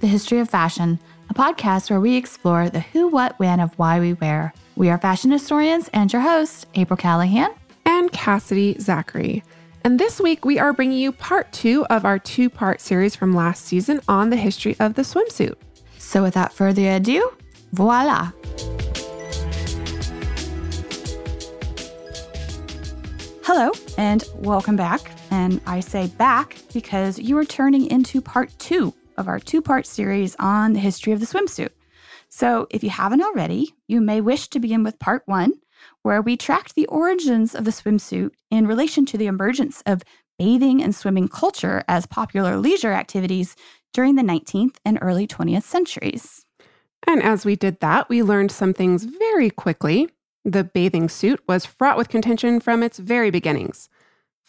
the History of Fashion, a podcast where we explore the who, what, when of why we wear. We are fashion historians and your hosts, April Callahan. And Cassidy Zachary. And this week, we are bringing you part two of our two part series from last season on the history of the swimsuit. So without further ado, voila! Hello, and welcome back. And I say back because you are turning into part two of our two part series on the history of the swimsuit. So if you haven't already, you may wish to begin with part one, where we tracked the origins of the swimsuit in relation to the emergence of bathing and swimming culture as popular leisure activities during the 19th and early 20th centuries. And as we did that, we learned some things very quickly the bathing suit was fraught with contention from its very beginnings.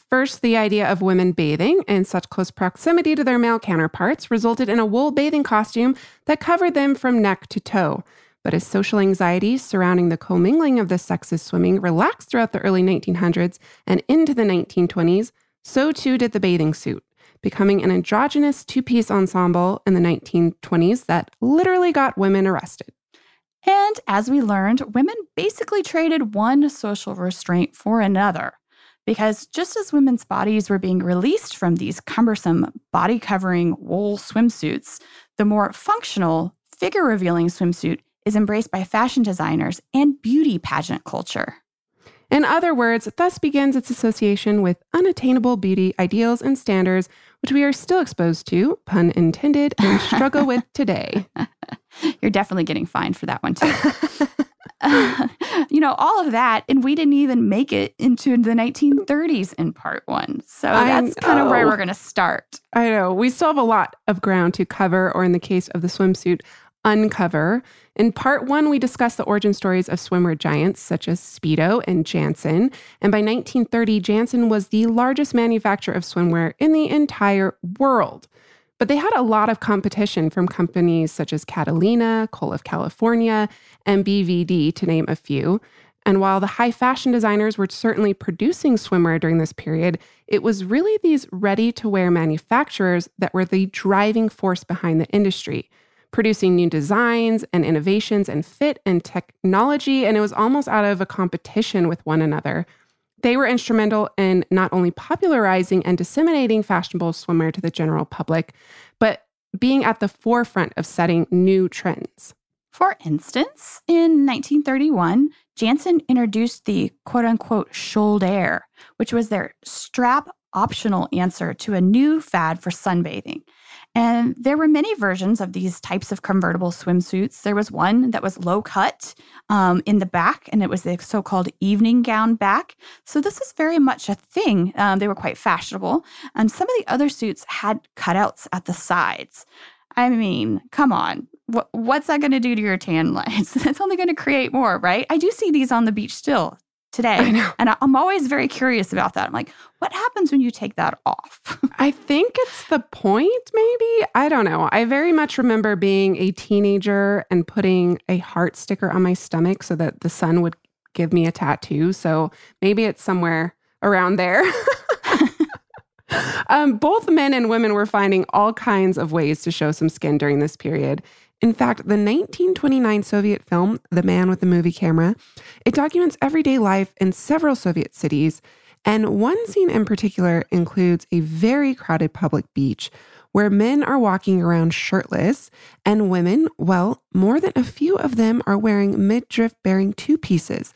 First, the idea of women bathing in such close proximity to their male counterparts resulted in a wool bathing costume that covered them from neck to toe. But as social anxieties surrounding the commingling of the sexes swimming relaxed throughout the early 1900s and into the 1920s, so too did the bathing suit, becoming an androgynous two piece ensemble in the 1920s that literally got women arrested. And as we learned, women basically traded one social restraint for another. Because just as women's bodies were being released from these cumbersome body covering wool swimsuits, the more functional, figure revealing swimsuit is embraced by fashion designers and beauty pageant culture. In other words, thus begins its association with unattainable beauty ideals and standards, which we are still exposed to, pun intended, and struggle with today. You're definitely getting fined for that one, too. you know, all of that, and we didn't even make it into the 1930s in part one. So that's kind of where we're going to start. I know. We still have a lot of ground to cover, or in the case of the swimsuit, uncover. In part one, we discussed the origin stories of swimwear giants such as Speedo and Jantzen. And by 1930, Jantzen was the largest manufacturer of swimwear in the entire world. But they had a lot of competition from companies such as Catalina, Cole of California, and BVD, to name a few. And while the high fashion designers were certainly producing swimwear during this period, it was really these ready to wear manufacturers that were the driving force behind the industry producing new designs and innovations and fit and technology, and it was almost out of a competition with one another. They were instrumental in not only popularizing and disseminating fashionable swimwear to the general public, but being at the forefront of setting new trends. For instance, in 1931, Jantzen introduced the quote unquote shoulder, which was their strap optional answer to a new fad for sunbathing. And there were many versions of these types of convertible swimsuits. There was one that was low cut um, in the back, and it was the so called evening gown back. So this was very much a thing. Um, they were quite fashionable. And some of the other suits had cutouts at the sides. I mean, come on. What, what's that going to do to your tan lines? That's only going to create more, right? I do see these on the beach still today. I know. And I'm always very curious about that. I'm like, what happens when you take that off? I think it's the point, maybe. I don't know. I very much remember being a teenager and putting a heart sticker on my stomach so that the sun would give me a tattoo. So maybe it's somewhere around there. um, both men and women were finding all kinds of ways to show some skin during this period. In fact, the 1929 Soviet film, The Man with the Movie Camera, it documents everyday life in several Soviet cities, and one scene in particular includes a very crowded public beach where men are walking around shirtless and women, well, more than a few of them are wearing midriff bearing two pieces.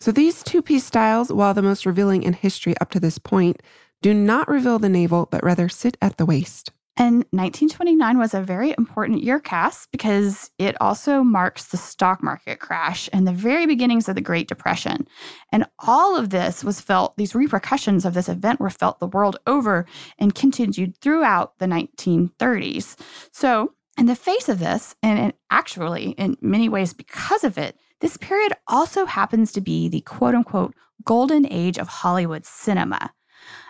So these two piece styles, while the most revealing in history up to this point, do not reveal the navel, but rather sit at the waist. And 1929 was a very important year, Cass, because it also marks the stock market crash and the very beginnings of the Great Depression. And all of this was felt, these repercussions of this event were felt the world over and continued throughout the 1930s. So In the face of this, and actually in many ways because of it, this period also happens to be the quote unquote golden age of Hollywood cinema.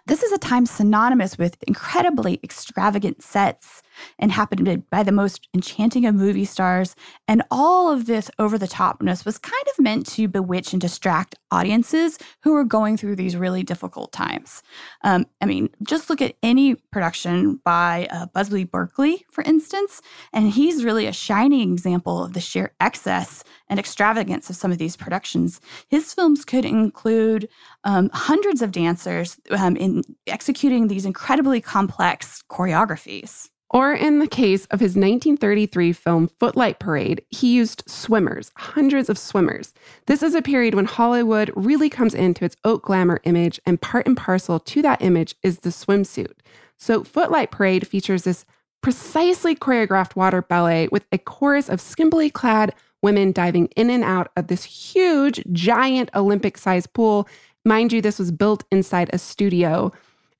This is a time synonymous with incredibly extravagant sets inhabited by the most enchanting of movie stars. And all of this over the topness was kind of meant to bewitch and distract audiences who were going through these really difficult times. Um, I mean, just look at any production by uh, Busby Berkeley, for instance, and he's really a shining example of the sheer excess and extravagance of some of these productions. His films could include um, hundreds of dancers um, in executing these incredibly complex choreographies. Or in the case of his 1933 film Footlight Parade, he used swimmers, hundreds of swimmers. This is a period when Hollywood really comes into its haute glamour image, and part and parcel to that image is the swimsuit. So, Footlight Parade features this precisely choreographed water ballet with a chorus of skimpily clad women diving in and out of this huge, giant Olympic sized pool. Mind you, this was built inside a studio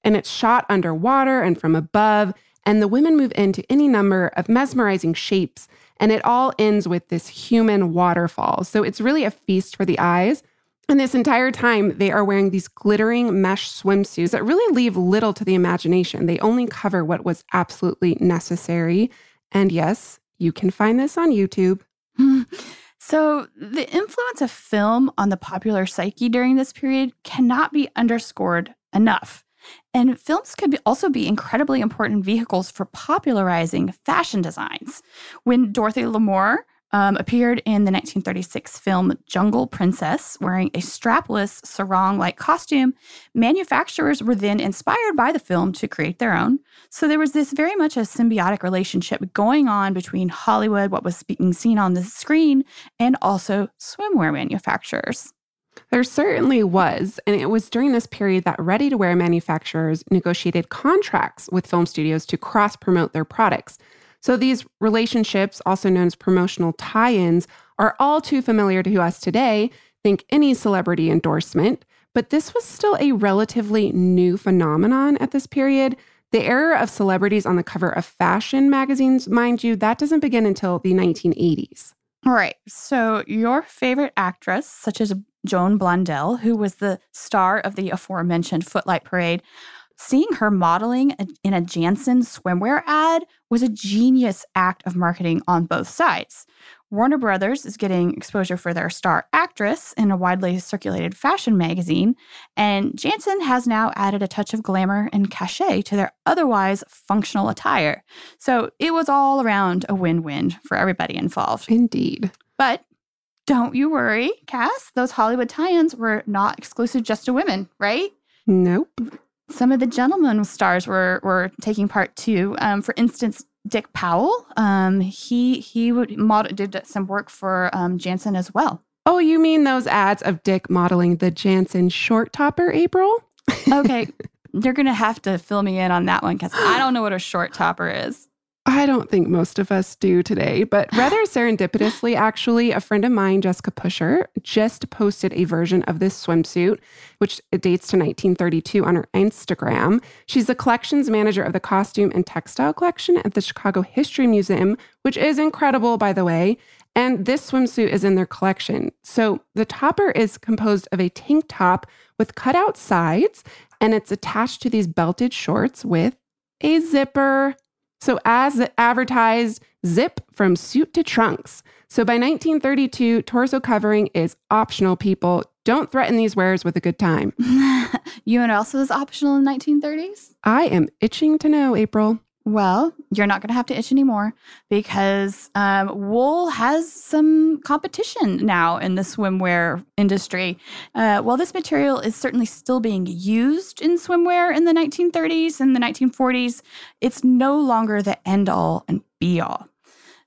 and it's shot underwater and from above. And the women move into any number of mesmerizing shapes. And it all ends with this human waterfall. So it's really a feast for the eyes. And this entire time, they are wearing these glittering mesh swimsuits that really leave little to the imagination. They only cover what was absolutely necessary. And yes, you can find this on YouTube. So, the influence of film on the popular psyche during this period cannot be underscored enough. And films could also be incredibly important vehicles for popularizing fashion designs. When Dorothy Lamour um, appeared in the 1936 film Jungle Princess wearing a strapless sarong like costume. Manufacturers were then inspired by the film to create their own. So there was this very much a symbiotic relationship going on between Hollywood, what was being seen on the screen, and also swimwear manufacturers. There certainly was, and it was during this period that ready to wear manufacturers negotiated contracts with film studios to cross promote their products. So these relationships, also known as promotional tie ins, are all too familiar to us today. Think any celebrity endorsement, but this was still a relatively new phenomenon at this period. The era of celebrities on the cover of fashion magazines, mind you, that doesn't begin until the 1980s. All right. So, your favorite actress, such as Joan Blondell, who was the star of the aforementioned Footlight Parade, seeing her modeling in a Jantzen swimwear ad was a genius act of marketing on both sides. Warner Brothers is getting exposure for their star actress in a widely circulated fashion magazine, and Jantzen has now added a touch of glamour and cachet to their otherwise functional attire. So it was all around a win win for everybody involved. Indeed. But don't you worry, Cass, those Hollywood tie ins were not exclusive just to women, right? Nope. Some of the gentlemen stars were were taking part too. Um, for instance, Dick Powell. Um, he he would model, did some work for um, as well. Oh, you mean those ads of Dick modeling the Jantzen short topper, April? okay, you're gonna have to fill me in on that one because I don't know what a short topper is. I don't think most of us do today, but rather serendipitously, actually, a friend of mine, Jessica Pushor, just posted a version of this swimsuit, which dates to 1932 on her Instagram. She's the collections manager of the costume and textile collection at the Chicago History Museum, which is incredible, by the way. And this swimsuit is in their collection. So the topper is composed of a tank top with cutout sides, and it's attached to these belted shorts with a zipper. So, as advertised, zip from suit to trunks. So, by 1932, torso covering is optional, people. Don't threaten these wearers with a good time. you and also is optional in 1930s? I am itching to know, April. Well, you're not going to have to itch anymore because um, wool has some competition now in the swimwear industry. Uh, while this material is certainly still being used in swimwear in the 1930s and the 1940s, it's no longer the end all and be all.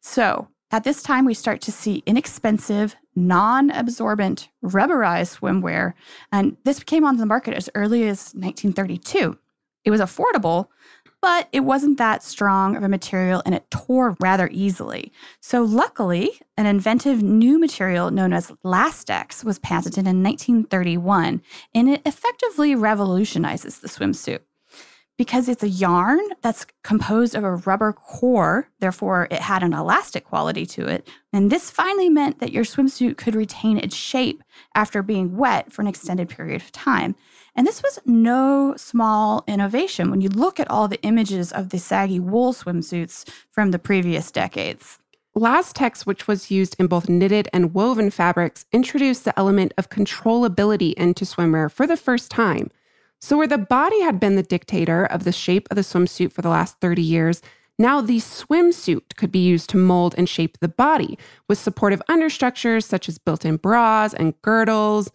So, at this time, we start to see inexpensive, non absorbent, rubberized swimwear. And this came onto the market as early as 1932. It was affordable, but it wasn't that strong of a material and it tore rather easily. So, luckily, an inventive new material known as Lastex was patented in 1931, and it effectively revolutionizes the swimsuit. because it's a yarn that's composed of a rubber core, therefore it had an elastic quality to it. And this finally meant that your swimsuit could retain its shape after being wet for an extended period of time. And this was no small innovation when you look at all the images of the saggy wool swimsuits from the previous decades. Lastex, which was used in both knitted and woven fabrics, introduced the element of controllability into swimwear for the first time. So, where the body had been the dictator of the shape of the swimsuit for the last 30 years, now the swimsuit could be used to mold and shape the body with supportive understructures such as built in bras and girdles.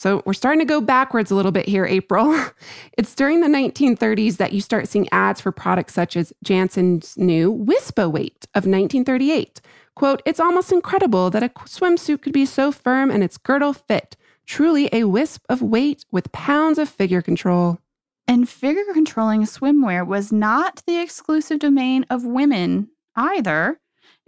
So, we're starting to go backwards a little bit here, April. it's during the 1930s that you start seeing ads for products such as Jantzen's new Wispa-Weight of 1938. Quote, it's almost incredible that a swimsuit could be so firm and its girdle fit truly a wisp of weight with pounds of figure control. And figure controlling swimwear was not the exclusive domain of women either.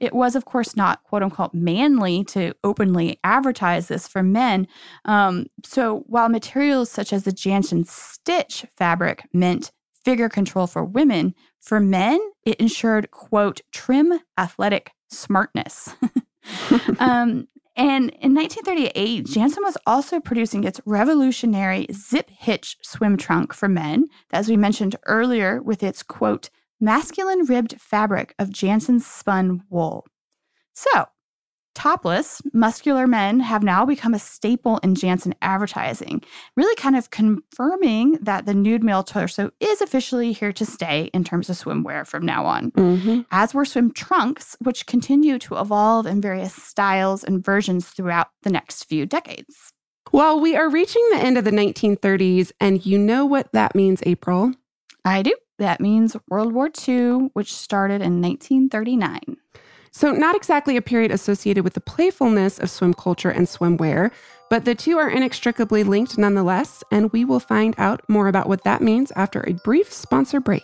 It was, of course, not quote unquote manly to openly advertise this for men. Um, so while materials such as the Jantzen stitch fabric meant figure control for women, for men, it ensured, quote, trim athletic smartness. um, and in 1938, Jantzen was also producing its revolutionary zip hitch swim trunk for men, as we mentioned earlier, with its quote, masculine ribbed fabric of Jantzen's spun wool. So, Topless, muscular men have now become a staple in Jansen advertising, really kind of confirming that the nude male torso is officially here to stay in terms of swimwear from now on. Mm-hmm. As were swim trunks, which continue to evolve in various styles and versions throughout the next few decades. Well, we are reaching the end of the 1930s, and you know what that means, April. I do. That means World War II, which started in 1939. So, not exactly a period associated with the playfulness of swim culture and swimwear, but the two are inextricably linked nonetheless, and we will find out more about what that means after a brief sponsor break.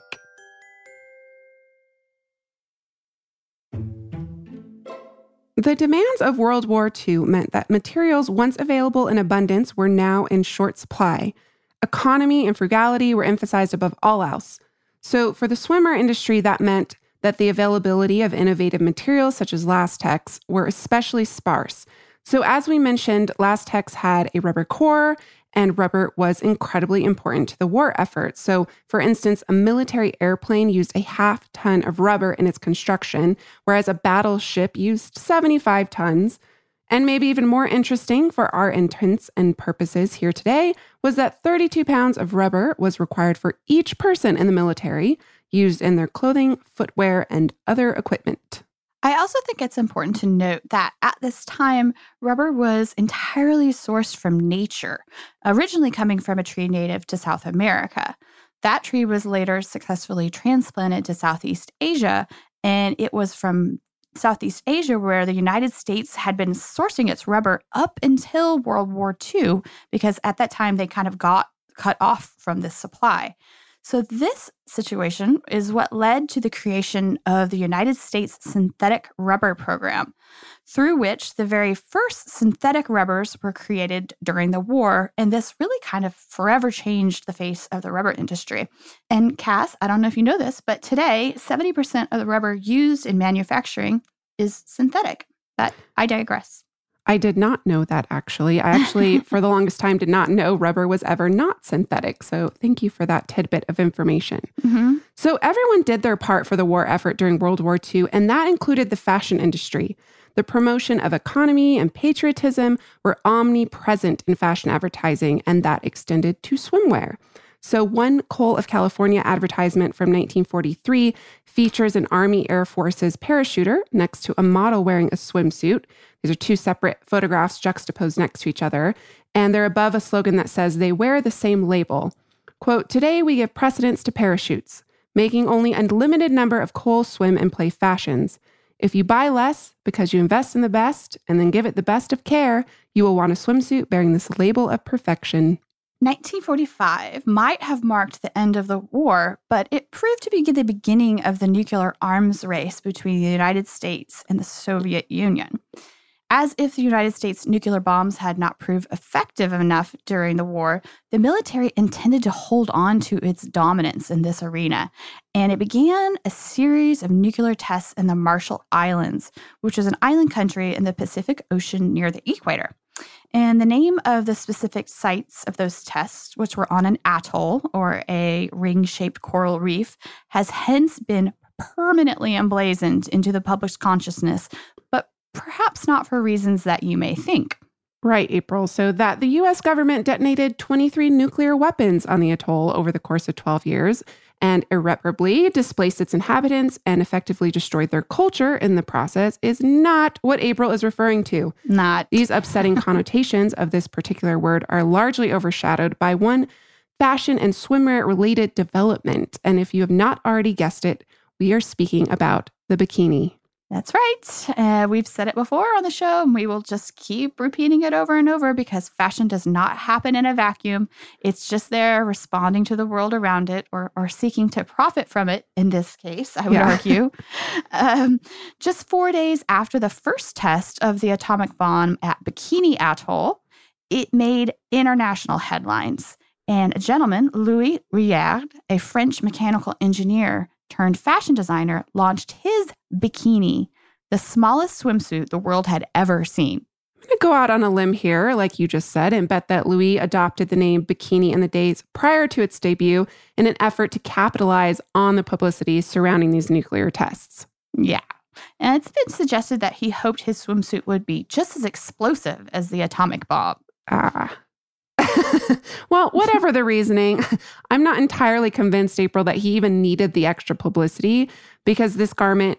The demands of World War II meant that materials once available in abundance were now in short supply. Economy and frugality were emphasized above all else. So, for the swimmer industry, that meant that the availability of innovative materials such as Lastex were especially sparse. So, as we mentioned, Lastex had a rubber core, and rubber was incredibly important to the war effort. So, for instance, a military airplane used a half ton of rubber in its construction, whereas a battleship used 75 tons. And maybe even more interesting for our intents and purposes here today was that 32 pounds of rubber was required for each person in the military used in their clothing, footwear, and other equipment. I also think it's important to note that at this time, rubber was entirely sourced from nature, originally coming from a tree native to South America. That tree was later successfully transplanted to Southeast Asia, and it was from Southeast Asia where the United States had been sourcing its rubber up until World War II, because at that time they kind of got cut off from this supply. So, this situation is what led to the creation of the United States Synthetic Rubber Program, through which the very first synthetic rubbers were created during the war. And this really kind of forever changed the face of the rubber industry. And Cass, I don't know if you know this, but today, 70% of the rubber used in manufacturing is synthetic. But I digress. I did not know that actually. I actually, for the longest time, did not know rubber was ever not synthetic. So thank you for that tidbit of information. Mm-hmm. So everyone did their part for the war effort during World War II, and that included the fashion industry. The promotion of economy and patriotism were omnipresent in fashion advertising, and that extended to swimwear. So, one Cole of California advertisement from 1943 features an Army Air Forces parachuter next to a model wearing a swimsuit. These are two separate photographs juxtaposed next to each other, and they're above a slogan that says they wear the same label. Quote, Today we give precedence to parachutes, making only a limited number of Cole, swim, and play fashions. If you buy less because you invest in the best and then give it the best of care, you will want a swimsuit bearing this label of perfection. 1945 might have marked the end of the war, but it proved to be the beginning of the nuclear arms race between the United States and the Soviet Union. As if the United States nuclear bombs had not proved effective enough during the war, the military intended to hold on to its dominance in this arena. And it began a series of nuclear tests in the Marshall Islands, which is an island country in the Pacific Ocean near the equator. And the name of the specific sites of those tests, which were on an atoll or a ring shaped coral reef, has hence been permanently emblazoned into the public's consciousness, but perhaps not for reasons that you may think. Right, April. So that the US government detonated 23 nuclear weapons on the atoll over the course of 12 years and irreparably displaced its inhabitants and effectively destroyed their culture in the process is not what April is referring to. Not. These upsetting connotations of this particular word are largely overshadowed by one fashion and swimwear related development. And if you have not already guessed it, we are speaking about the bikini. That's right. Uh, we've said it before on the show, and we will just keep repeating it over and over because fashion does not happen in a vacuum. It's just there responding to the world around it or, or seeking to profit from it, in this case, I would yeah. argue. um, just four days after the first test of the atomic bomb at Bikini Atoll, it made international headlines. And a gentleman, Louis Réard, a French mechanical engineer, turned fashion designer, launched his bikini, the smallest swimsuit the world had ever seen. I'm going to go out on a limb here, like you just said, and bet that Louis adopted the name bikini in the days prior to its debut in an effort to capitalize on the publicity surrounding these nuclear tests. Yeah. And it's been suggested that he hoped his swimsuit would be just as explosive as the atomic bomb. Ah. well, whatever the reasoning, I'm not entirely convinced, April, that he even needed the extra publicity because this garment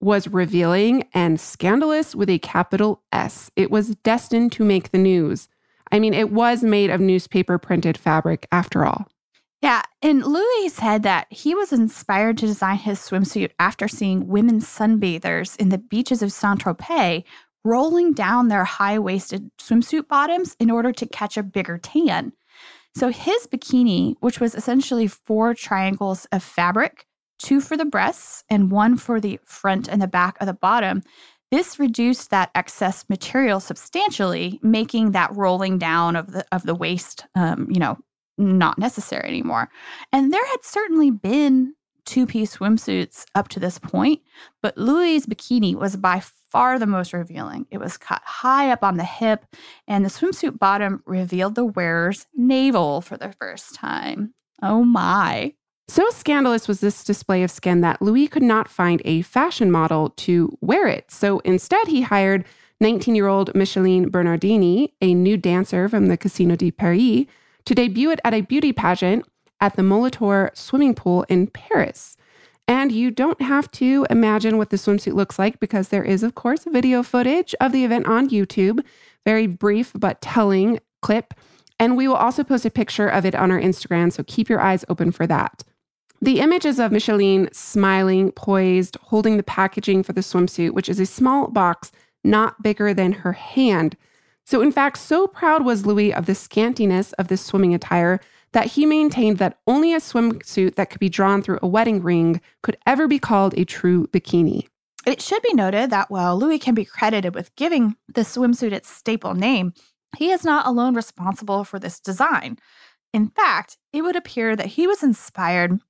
was revealing and scandalous with a capital S. It was destined to make the news. I mean, it was made of newspaper printed fabric after all. Yeah, and Louis said that he was inspired to design his swimsuit after seeing women sunbathers in the beaches of Saint Tropez rolling down their high waisted swimsuit bottoms in order to catch a bigger tan. So his bikini, which was essentially four triangles of fabric, two for the breasts and one for the front and the back of the bottom, this reduced that excess material substantially, making that rolling down of the of the waist, um, you know, not necessary anymore. And there had certainly been two piece swimsuits up to this point, but Louis' bikini was by far the most revealing. It was cut high up on the hip, and the swimsuit bottom revealed the wearer's navel for the first time. Oh my. So scandalous was this display of skin that Louis could not find a fashion model to wear it. So instead, he hired 19 year old Micheline Bernardini, a new dancer from the Casino de Paris, to debut it at a beauty pageant at the Molitor swimming pool in Paris. And you don't have to imagine what the swimsuit looks like because there is, of course, video footage of the event on YouTube. Very brief but telling clip. And we will also post a picture of it on our Instagram, so keep your eyes open for that. The images of Micheline smiling, poised, holding the packaging for the swimsuit, which is a small box not bigger than her hand. So, in fact, so proud was Louis of the scantiness of this swimming attire that he maintained that only a swimsuit that could be drawn through a wedding ring could ever be called a true bikini. It should be noted that while Louis can be credited with giving the swimsuit its staple name, he is not alone responsible for this design. In fact, it would appear that he was inspired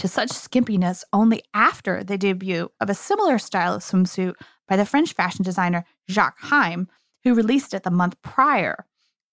to such skimpiness only after the debut of a similar style of swimsuit by the French fashion designer Jacques Heim, who released it the month prior.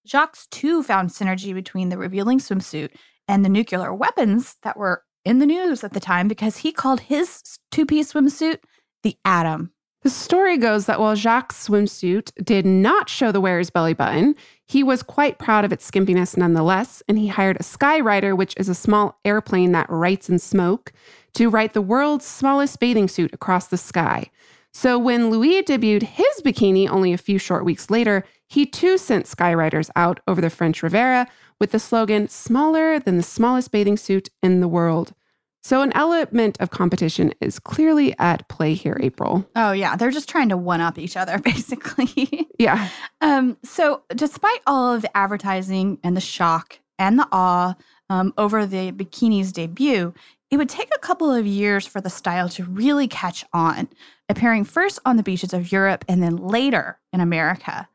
Jacques too found synergy between the revealing swimsuit and the nuclear weapons that were in the news at the time because he called his two piece swimsuit the Atom. The story goes that while Jacques' swimsuit did not show the wearer's belly button, he was quite proud of its skimpiness nonetheless, and he hired a skywriter, which is a small airplane that writes in smoke, to write the world's smallest bathing suit across the sky. So when Louis debuted his bikini only a few short weeks later, he too sent skywriters out over the French Riviera with the slogan, smaller than the smallest bathing suit in the world. So, an element of competition is clearly at play here, April. Oh, yeah. They're just trying to one up each other, basically. yeah. Um, so, despite all of the advertising and the shock and the awe um, over the bikini's debut, it would take a couple of years for the style to really catch on. appearing first on the beaches of Europe and then later in America.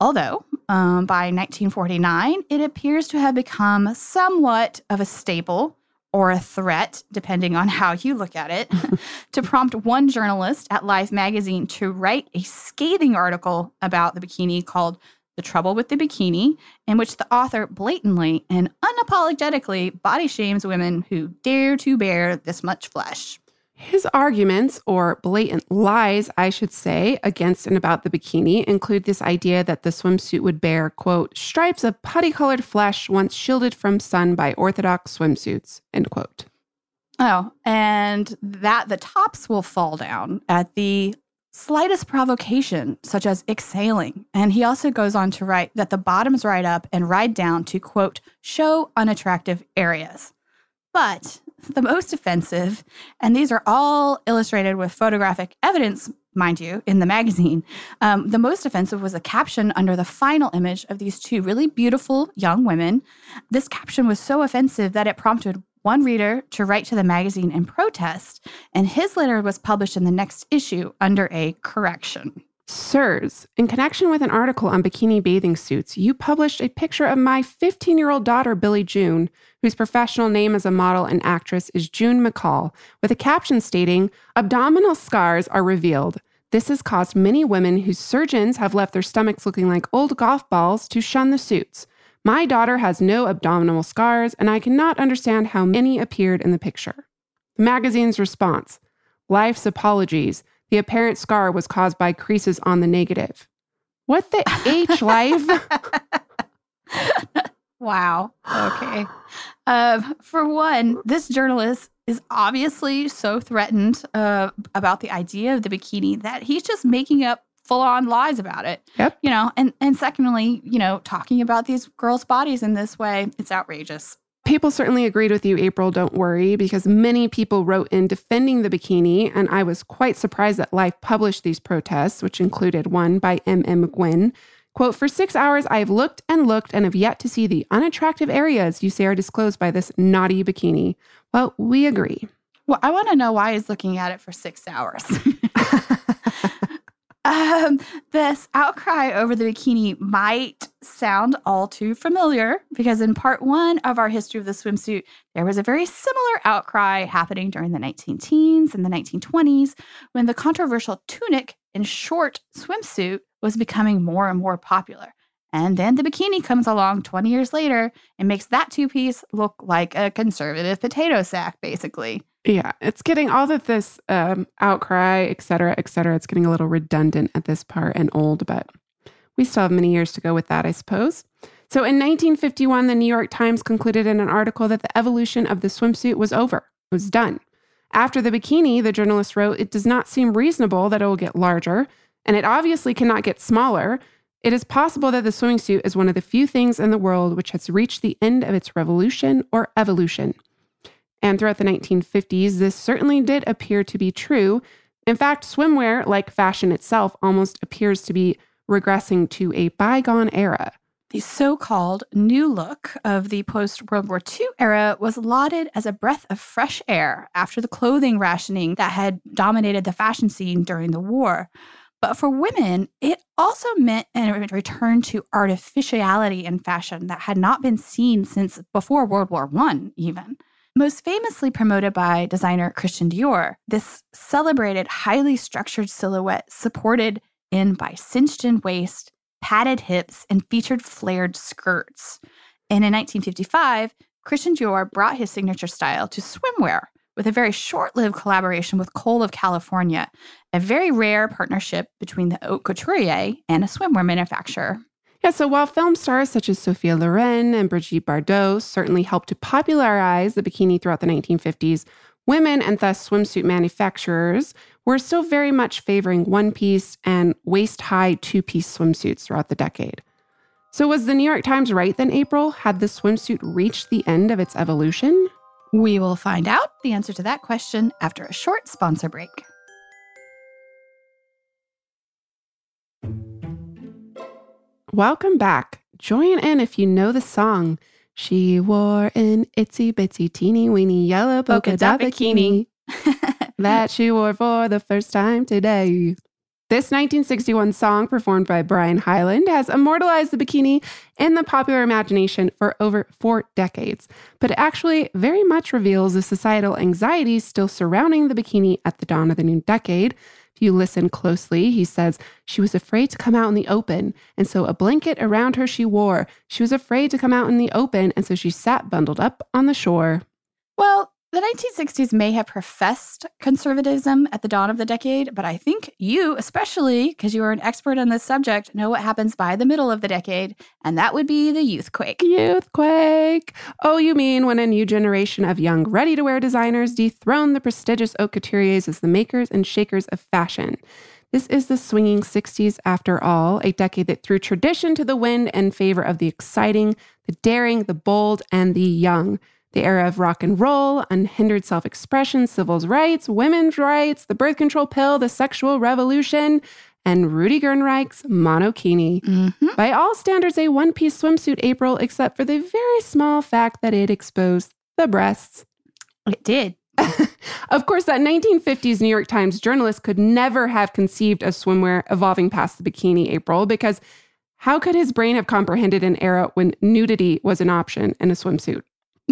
Although um, by 1949, it appears to have become somewhat of a staple or a threat, depending on how you look at it, to prompt one journalist at Life magazine to write a scathing article about the bikini called The Trouble with the Bikini, in which the author blatantly and unapologetically body shames women who dare to bear this much flesh. His arguments, or blatant lies, I should say, against and about the bikini include this idea that the swimsuit would bear, quote, stripes of putty colored flesh once shielded from sun by orthodox swimsuits, end quote. Oh, and that the tops will fall down at the slightest provocation, such as exhaling. And he also goes on to write that the bottoms ride up and ride down to, quote, show unattractive areas. But the most offensive, and these are all illustrated with photographic evidence, mind you, in the magazine. Um, the most offensive was a caption under the final image of these two really beautiful young women. This caption was so offensive that it prompted one reader to write to the magazine in protest, and his letter was published in the next issue under a correction. Sirs, in connection with an article on bikini bathing suits, you published a picture of my 15 year old daughter, Billie June, whose professional name as a model and actress is June McCall, with a caption stating, Abdominal scars are revealed. This has caused many women whose surgeons have left their stomachs looking like old golf balls to shun the suits. My daughter has no abdominal scars, and I cannot understand how many appeared in the picture. The magazine's response Life's apologies. The apparent scar was caused by creases on the negative. What the H life? wow. Okay. Uh, for one, this journalist is obviously so threatened uh, about the idea of the bikini that he's just making up full on lies about it. Yep. You know, and and secondly, you know, talking about these girls' bodies in this way, it's outrageous. People certainly agreed with you, April, don't worry, because many people wrote in defending the bikini, and I was quite surprised that Life published these protests, which included one by M.M. Gwynn. Quote, for six hours, I have looked and looked and have yet to see the unattractive areas you say are disclosed by this naughty bikini. Well, we agree. Well, I want to know why he's looking at it for six hours. Um, this outcry over the bikini might sound all too familiar because in part one of our history of the swimsuit, there was a very similar outcry happening during the 19 teens and the 1920s when the controversial tunic and short swimsuit was becoming more and more popular. And then the bikini comes along 20 years later and makes that two piece look like a conservative potato sack, basically. Yeah, it's getting all of this um, outcry, et cetera, et cetera. It's getting a little redundant at this part and old, but we still have many years to go with that, I suppose. So in 1951, the New York Times concluded in an article that the evolution of the swimsuit was over, it was done. After the bikini, the journalist wrote, it does not seem reasonable that it will get larger, and it obviously cannot get smaller. It is possible that the swimming suit is one of the few things in the world which has reached the end of its revolution or evolution. And throughout the 1950s, this certainly did appear to be true. In fact, swimwear, like fashion itself, almost appears to be regressing to a bygone era. The so called new look of the post World War II era was lauded as a breath of fresh air after the clothing rationing that had dominated the fashion scene during the war. But for women, it also meant a return to artificiality in fashion that had not been seen since before World War I, even. Most famously promoted by designer Christian Dior, this celebrated highly structured silhouette supported in by cinched in waist, padded hips, and featured flared skirts. And in 1955, Christian Dior brought his signature style to swimwear with a very short lived collaboration with Cole of California, a very rare partnership between the haute couturier and a swimwear manufacturer. Yeah, so while film stars such as Sophia Loren and Brigitte Bardot certainly helped to popularize the bikini throughout the 1950s, women and thus swimsuit manufacturers were still very much favoring one piece and waist high two piece swimsuits throughout the decade. So, was the New York Times right then, April? Had the swimsuit reached the end of its evolution? We will find out the answer to that question after a short sponsor break. Welcome back. Join in if you know the song. She wore an itsy bitsy teeny weeny yellow polka dot bikini. that she wore for the first time today. This 1961 song, performed by Brian Hyland, has immortalized the bikini in the popular imagination for over four decades, but it actually very much reveals the societal anxieties still surrounding the bikini at the dawn of the new decade. You listen closely, he says she was afraid to come out in the open, and so a blanket around her she wore. She was afraid to come out in the open, and so she sat bundled up on the shore. Well, the 1960s may have professed conservatism at the dawn of the decade, but I think you, especially because you are an expert on this subject, know what happens by the middle of the decade, and that would be the youthquake. Youthquake. Oh, you mean when a new generation of young, ready to wear designers dethrone the prestigious haute couturiers as the makers and shakers of fashion. This is the swinging 60s after all, a decade that threw tradition to the wind in favor of the exciting, the daring, the bold, and the young the era of rock and roll, unhindered self expression, civil rights, women's rights, the birth control pill, the sexual revolution, and Rudy Gernreich's monokini. Mm-hmm. By all standards, a one piece swimsuit April, except for the very small fact that it exposed the breasts. It did. of course, that 1950s New York Times journalist could never have conceived of swimwear evolving past the bikini April because how could his brain have comprehended an era when nudity was an option in a swimsuit?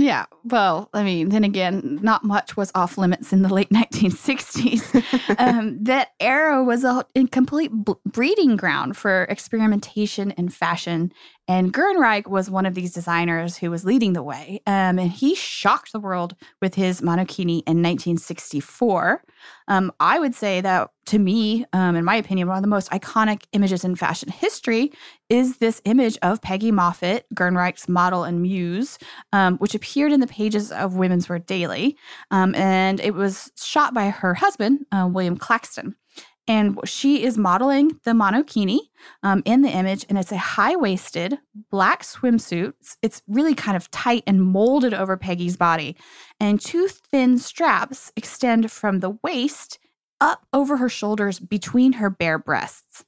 Yeah. Well, I mean, then again, not much was off limits in the late 1960s. um, that era was a complete breeding ground for experimentation in fashion and Gernreich was one of these designers who was leading the way. Um, and he shocked the world with his monokini in 1964. Um, I would say that to me, um, in my opinion, one of the most iconic images in fashion history is this image of Peggy Moffitt, Gernreich's model and muse, um, which appeared in the pages of Women's Wear Daily. Um, and it was shot by her husband, uh, William Claxton. And she is modeling the monokini um, in the image, and it's a high waisted black swimsuit. It's really kind of tight and molded over Peggy's body. And two thin straps extend from the waist up over her shoulders between her bare breasts.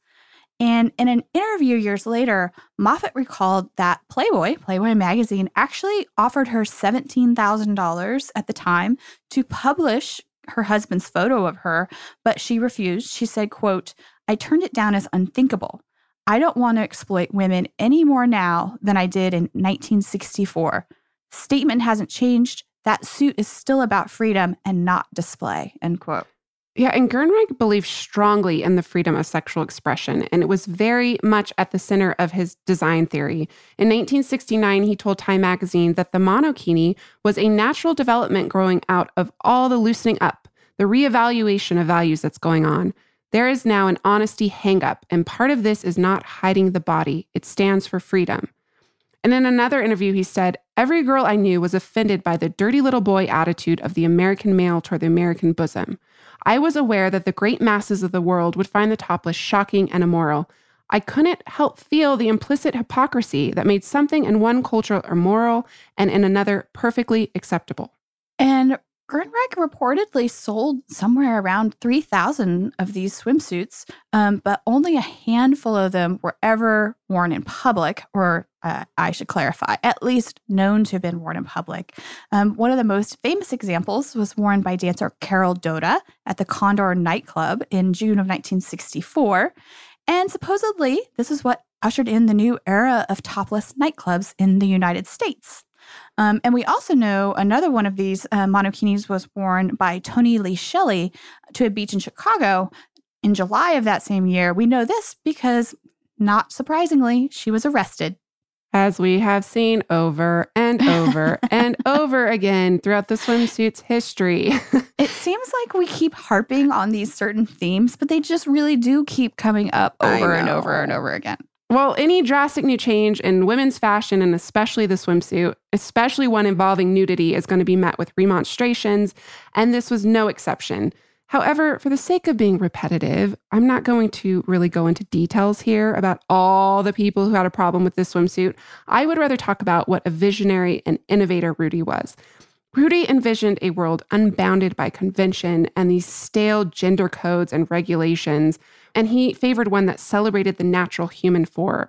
And in an interview years later, Moffitt recalled that Playboy, Playboy magazine, actually offered her $17,000 at the time to publish her husband's photo of her, but she refused. She said, quote, I turned it down as unthinkable. I don't want to exploit women any more now than I did in 1964. Statement hasn't changed. That suit is still about freedom and not display, end quote. Yeah, and Gernreich believed strongly in the freedom of sexual expression, and it was very much at the center of his design theory. In 1969, he told Time magazine that the monokini was a natural development growing out of all the loosening up, the reevaluation of values that's going on. There is now an honesty hangup, and part of this is not hiding the body, it stands for freedom. And in another interview, he said, Every girl I knew was offended by the dirty little boy attitude of the American male toward the American bosom. I was aware that the great masses of the world would find the topless shocking and immoral. I couldn't help feel the implicit hypocrisy that made something in one culture immoral and in another perfectly acceptable. And Gernreich reportedly sold somewhere around 3,000 of these swimsuits, um, but only a handful of them were ever worn in public, or uh, I should clarify, at least known to have been worn in public. Um, one of the most famous examples was worn by dancer Carol Doda at the Condor nightclub in June of 1964. And supposedly, this is what ushered in the new era of topless nightclubs in the United States. Um, and we also know another one of these uh, monokinis was worn by Toni Lee Shelley to a beach in Chicago in July of that same year. We know this because, not surprisingly, she was arrested. As we have seen over and over and over again throughout the swimsuit's history. it seems like we keep harping on these certain themes, but they just really do keep coming up over and over and over again. Well, any drastic new change in women's fashion and especially the swimsuit, especially one involving nudity, is going to be met with remonstrations, and this was no exception. However, for the sake of being repetitive, I'm not going to really go into details here about all the people who had a problem with this swimsuit. I would rather talk about what a visionary and innovator Rudy was. Rudy envisioned a world unbounded by convention and these stale gender codes and regulations, and he favored one that celebrated the natural human form.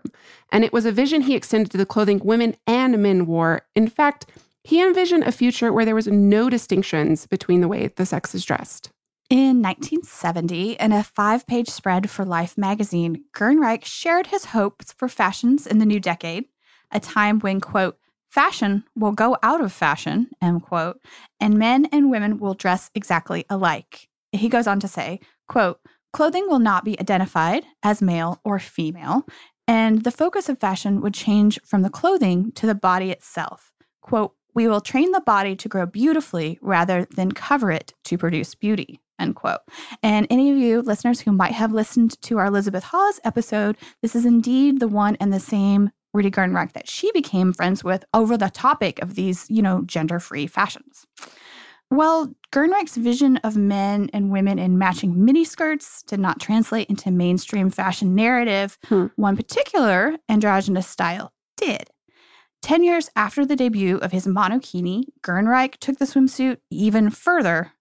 And it was a vision he extended to the clothing women and men wore. In fact, he envisioned a future where there was no distinctions between the way the sexes dressed. In 1970, in a five page spread for Life magazine, Gernreich shared his hopes for fashions in the new decade, a time when, quote, fashion will go out of fashion, end quote, and men and women will dress exactly alike. He goes on to say, quote, clothing will not be identified as male or female, and the focus of fashion would change from the clothing to the body itself. Quote, we will train the body to grow beautifully rather than cover it to produce beauty. End quote. And any of you listeners who might have listened to our Elizabeth Hawes episode, this is indeed the one and the same Rudy Gernreich that she became friends with over the topic of these, you know, gender free fashions. Well, Gernreich's vision of men and women in matching miniskirts did not translate into mainstream fashion narrative. Hmm. One particular androgynous style did. Ten years after the debut of his monokini, Gernreich took the swimsuit even further.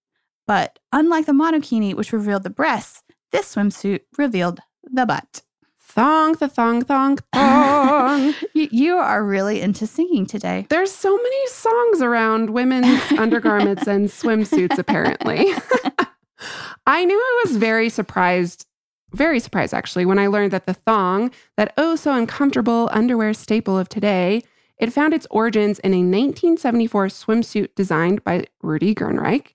But unlike the monokini, which revealed the breasts, this swimsuit revealed the butt. Thong, the thong, thong, thong. you, you, are really into singing today. There's so many songs around women's undergarments and swimsuits, apparently. I knew I was very surprised, very surprised actually, when I learned that the thong, that oh so uncomfortable underwear staple of today, it found its origins in a 1974 swimsuit designed by Rudy Gernreich.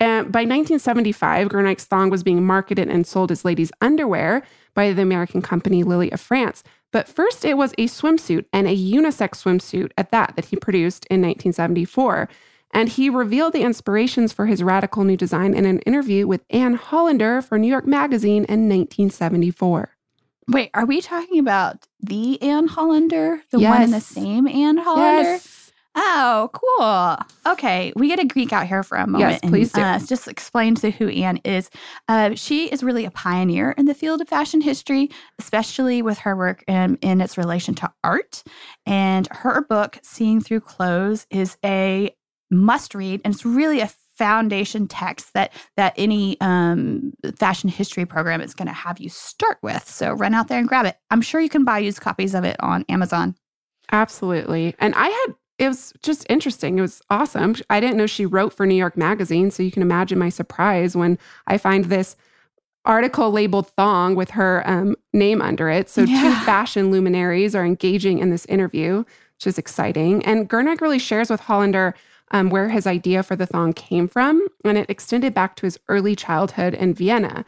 And by 1975, Gernreich's thong was being marketed and sold as ladies' underwear by the American company Lily of France. But first, it was a swimsuit and a unisex swimsuit at that that he produced in 1974. And he revealed the inspirations for his radical new design in an interview with Anne Hollander for New York Magazine in 1974. Wait, are we talking about the Anne Hollander? The yes. one in the same Anne Hollander? Yes. Oh, cool. Okay, we get a Greek out here for a moment. Yes, please do. Uh, just explain to who Anne is. Uh, she is really a pioneer in the field of fashion history, especially with her work in, in its relation to art. And her book, Seeing Through Clothes, is a must read, and it's really a foundation text that that any um, fashion history program is going to have you start with. So run out there and grab it. I'm sure you can buy used copies of it on Amazon. Absolutely. And I had it was just interesting. It was awesome. I didn't know she wrote for New York Magazine, so you can imagine my surprise when I find this article labeled thong with her um, name under it. So yeah. two fashion luminaries are engaging in this interview, which is exciting. And Gernreich really shares with Hollander um, where his idea for the thong came from, and it extended back to his early childhood in Vienna.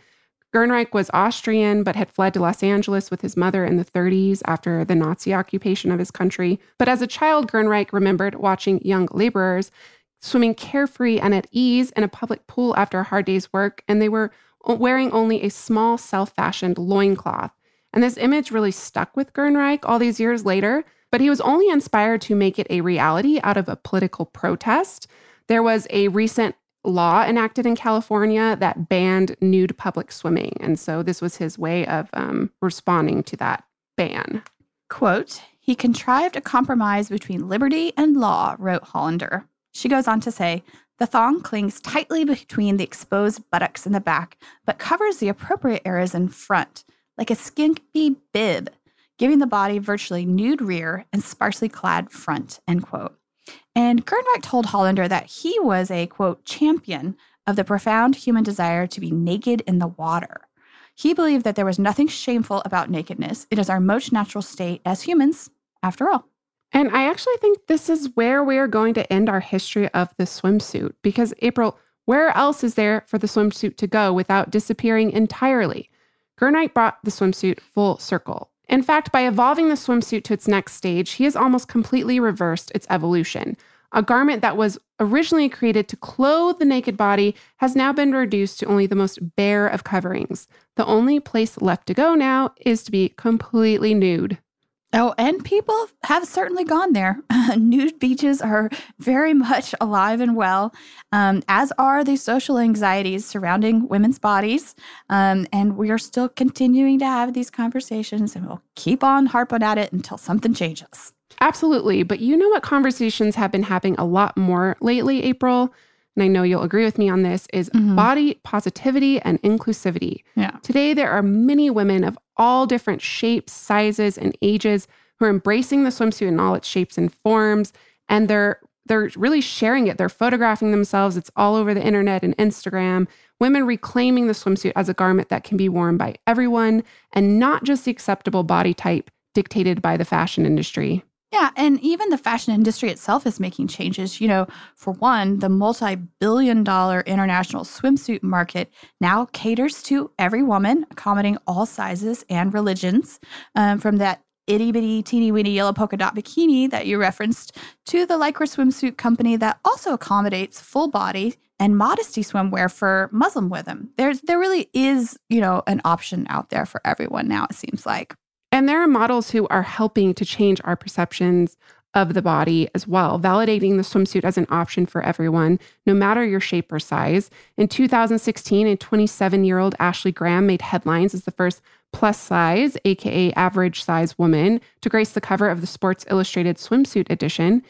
Gernreich was Austrian, but had fled to Los Angeles with his mother in the 30s after the Nazi occupation of his country. But as a child, Gernreich remembered watching young laborers swimming carefree and at ease in a public pool after a hard day's work, and they were wearing only a small self fashioned loincloth. And this image really stuck with Gernreich all these years later, but he was only inspired to make it a reality out of a political protest. There was a recent law enacted in California that banned nude public swimming. And so this was his way of um, responding to that ban. Quote, he contrived a compromise between liberty and law, wrote Hollander. She goes on to say, the thong clings tightly between the exposed buttocks in the back, but covers the appropriate areas in front, like a skimpy bib, giving the body virtually nude rear and sparsely clad front, end quote. And Gernreich told Hollander that he was a, quote, champion of the profound human desire to be naked in the water. He believed that there was nothing shameful about nakedness. It is our most natural state as humans, after all. And I actually think this is where we are going to end our history of the swimsuit because, April, where else is there for the swimsuit to go without disappearing entirely? Gernreich brought the swimsuit full circle. In fact, by evolving the swimsuit to its next stage, he has almost completely reversed its evolution. A garment that was originally created to clothe the naked body has now been reduced to only the most bare of coverings. The only place left to go now is to be completely nude. Oh, and people have certainly gone there. Nude beaches are very much alive and well, um, as are the social anxieties surrounding women's bodies. Um, and we are still continuing to have these conversations, and we'll keep on harping at it until something changes. Absolutely. But you know what conversations have been happening a lot more lately, April? And I know you'll agree with me on this is mm-hmm. body positivity and inclusivity. Yeah. Today, there are many women of all different shapes, sizes, and ages who are embracing the swimsuit in all its shapes and forms. And they're they're really sharing it. They're photographing themselves. It's all over the internet and Instagram. Women reclaiming the swimsuit as a garment that can be worn by everyone and not just the acceptable body type dictated by the fashion industry. Yeah, and even the fashion industry itself is making changes. You know, for one, the multi billion dollar international swimsuit market now caters to every woman, accommodating all sizes and religions. Um, from that itty bitty teeny weeny yellow polka dot bikini that you referenced to the Lycra swimsuit company that also accommodates full body and modesty swimwear for Muslim women. There's there really is, you know, an option out there for everyone now, it seems like. And there are models who are helping to change our perceptions of the body as well, validating the swimsuit as an option for everyone, no matter your shape or size. In 2016, a 27 year old Ashley Graham made headlines as the first plus size, aka average size woman, to grace the cover of the Sports Illustrated swimsuit edition.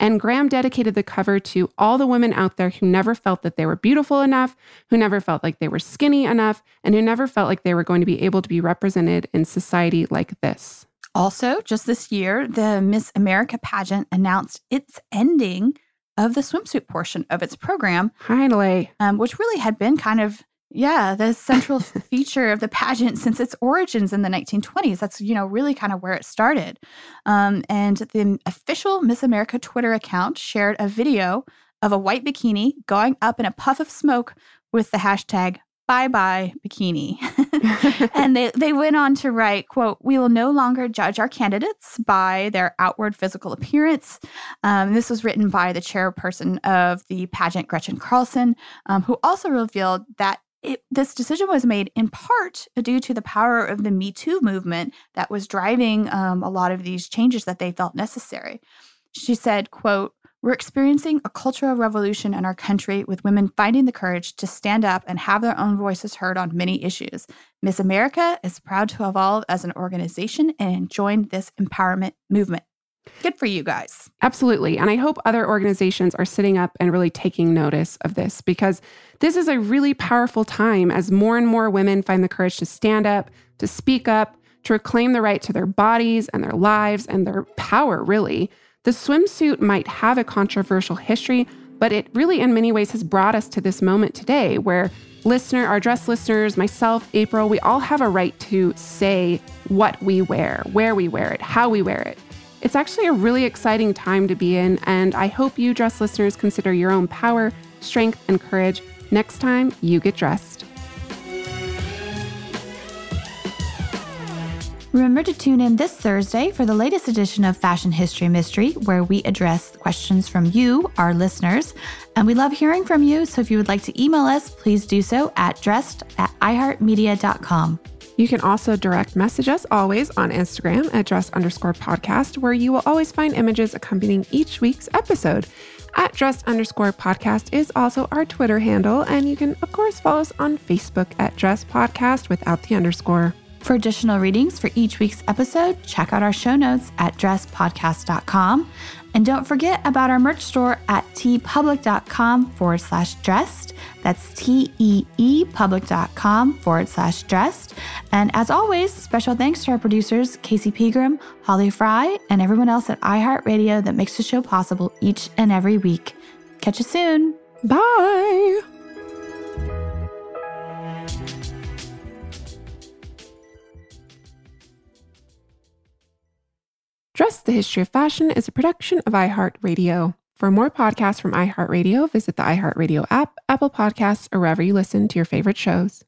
And Graham dedicated the cover to all the women out there who never felt that they were beautiful enough, who never felt like they were skinny enough, and who never felt like they were going to be able to be represented in society like this. Also, just this year, the Miss America pageant announced its ending of the swimsuit portion of its program. Finally. Um, which really had been kind of yeah, the central feature of the pageant since its origins in the 1920s. That's, you know, really kind of where it started. Um, and the official Miss America Twitter account shared a video of a white bikini going up in a puff of smoke with the hashtag bye bye bikini. and they, they went on to write, quote, we will no longer judge our candidates by their outward physical appearance. Um, this was written by the chairperson of the pageant, Gretchen Carlson, um, who also revealed that it, this decision was made in part due to the power of the Me Too movement that was driving um, a lot of these changes that they felt necessary. She said, quote, we're experiencing a cultural revolution in our country with women finding the courage to stand up and have their own voices heard on many issues. Miss America is proud to evolve as an organization and join this empowerment movement. Good for you guys. Absolutely. And I hope other organizations are sitting up and really taking notice of this because this is a really powerful time as more and more women find the courage to stand up, to speak up, to reclaim the right to their bodies and their lives and their power, really. The swimsuit might have a controversial history, but it really, in many ways, has brought us to this moment today where listener, our dress listeners, myself, April, we all have a right to say what we wear, where we wear it, how we wear it. It's actually a really exciting time to be in, and I hope you dress listeners consider your own power, strength, and courage next time you get dressed. Remember to tune in this Thursday for the latest edition of Fashion History Mystery, where we address questions from you, our listeners. And we love hearing from you, so if you would like to email us, please do so at dressed at iheartmedia.com. You can also direct message us always on Instagram at dress underscore podcast, where you will always find images accompanying each week's episode. At dress underscore podcast is also our Twitter handle, and you can, of course, follow us on Facebook at dress podcast without the underscore. For additional readings for each week's episode, check out our show notes at dresspodcast.com. And don't forget about our merch store at teepublic.com forward slash dressed. That's T E E public.com forward slash dressed. And as always, special thanks to our producers, Casey Pegram, Holly Fry, and everyone else at iHeartRadio that makes the show possible each and every week. Catch you soon. Bye. Dressed the History of Fashion is a production of iHeartRadio. For more podcasts from iHeartRadio, visit the iHeartRadio app, Apple Podcasts, or wherever you listen to your favorite shows.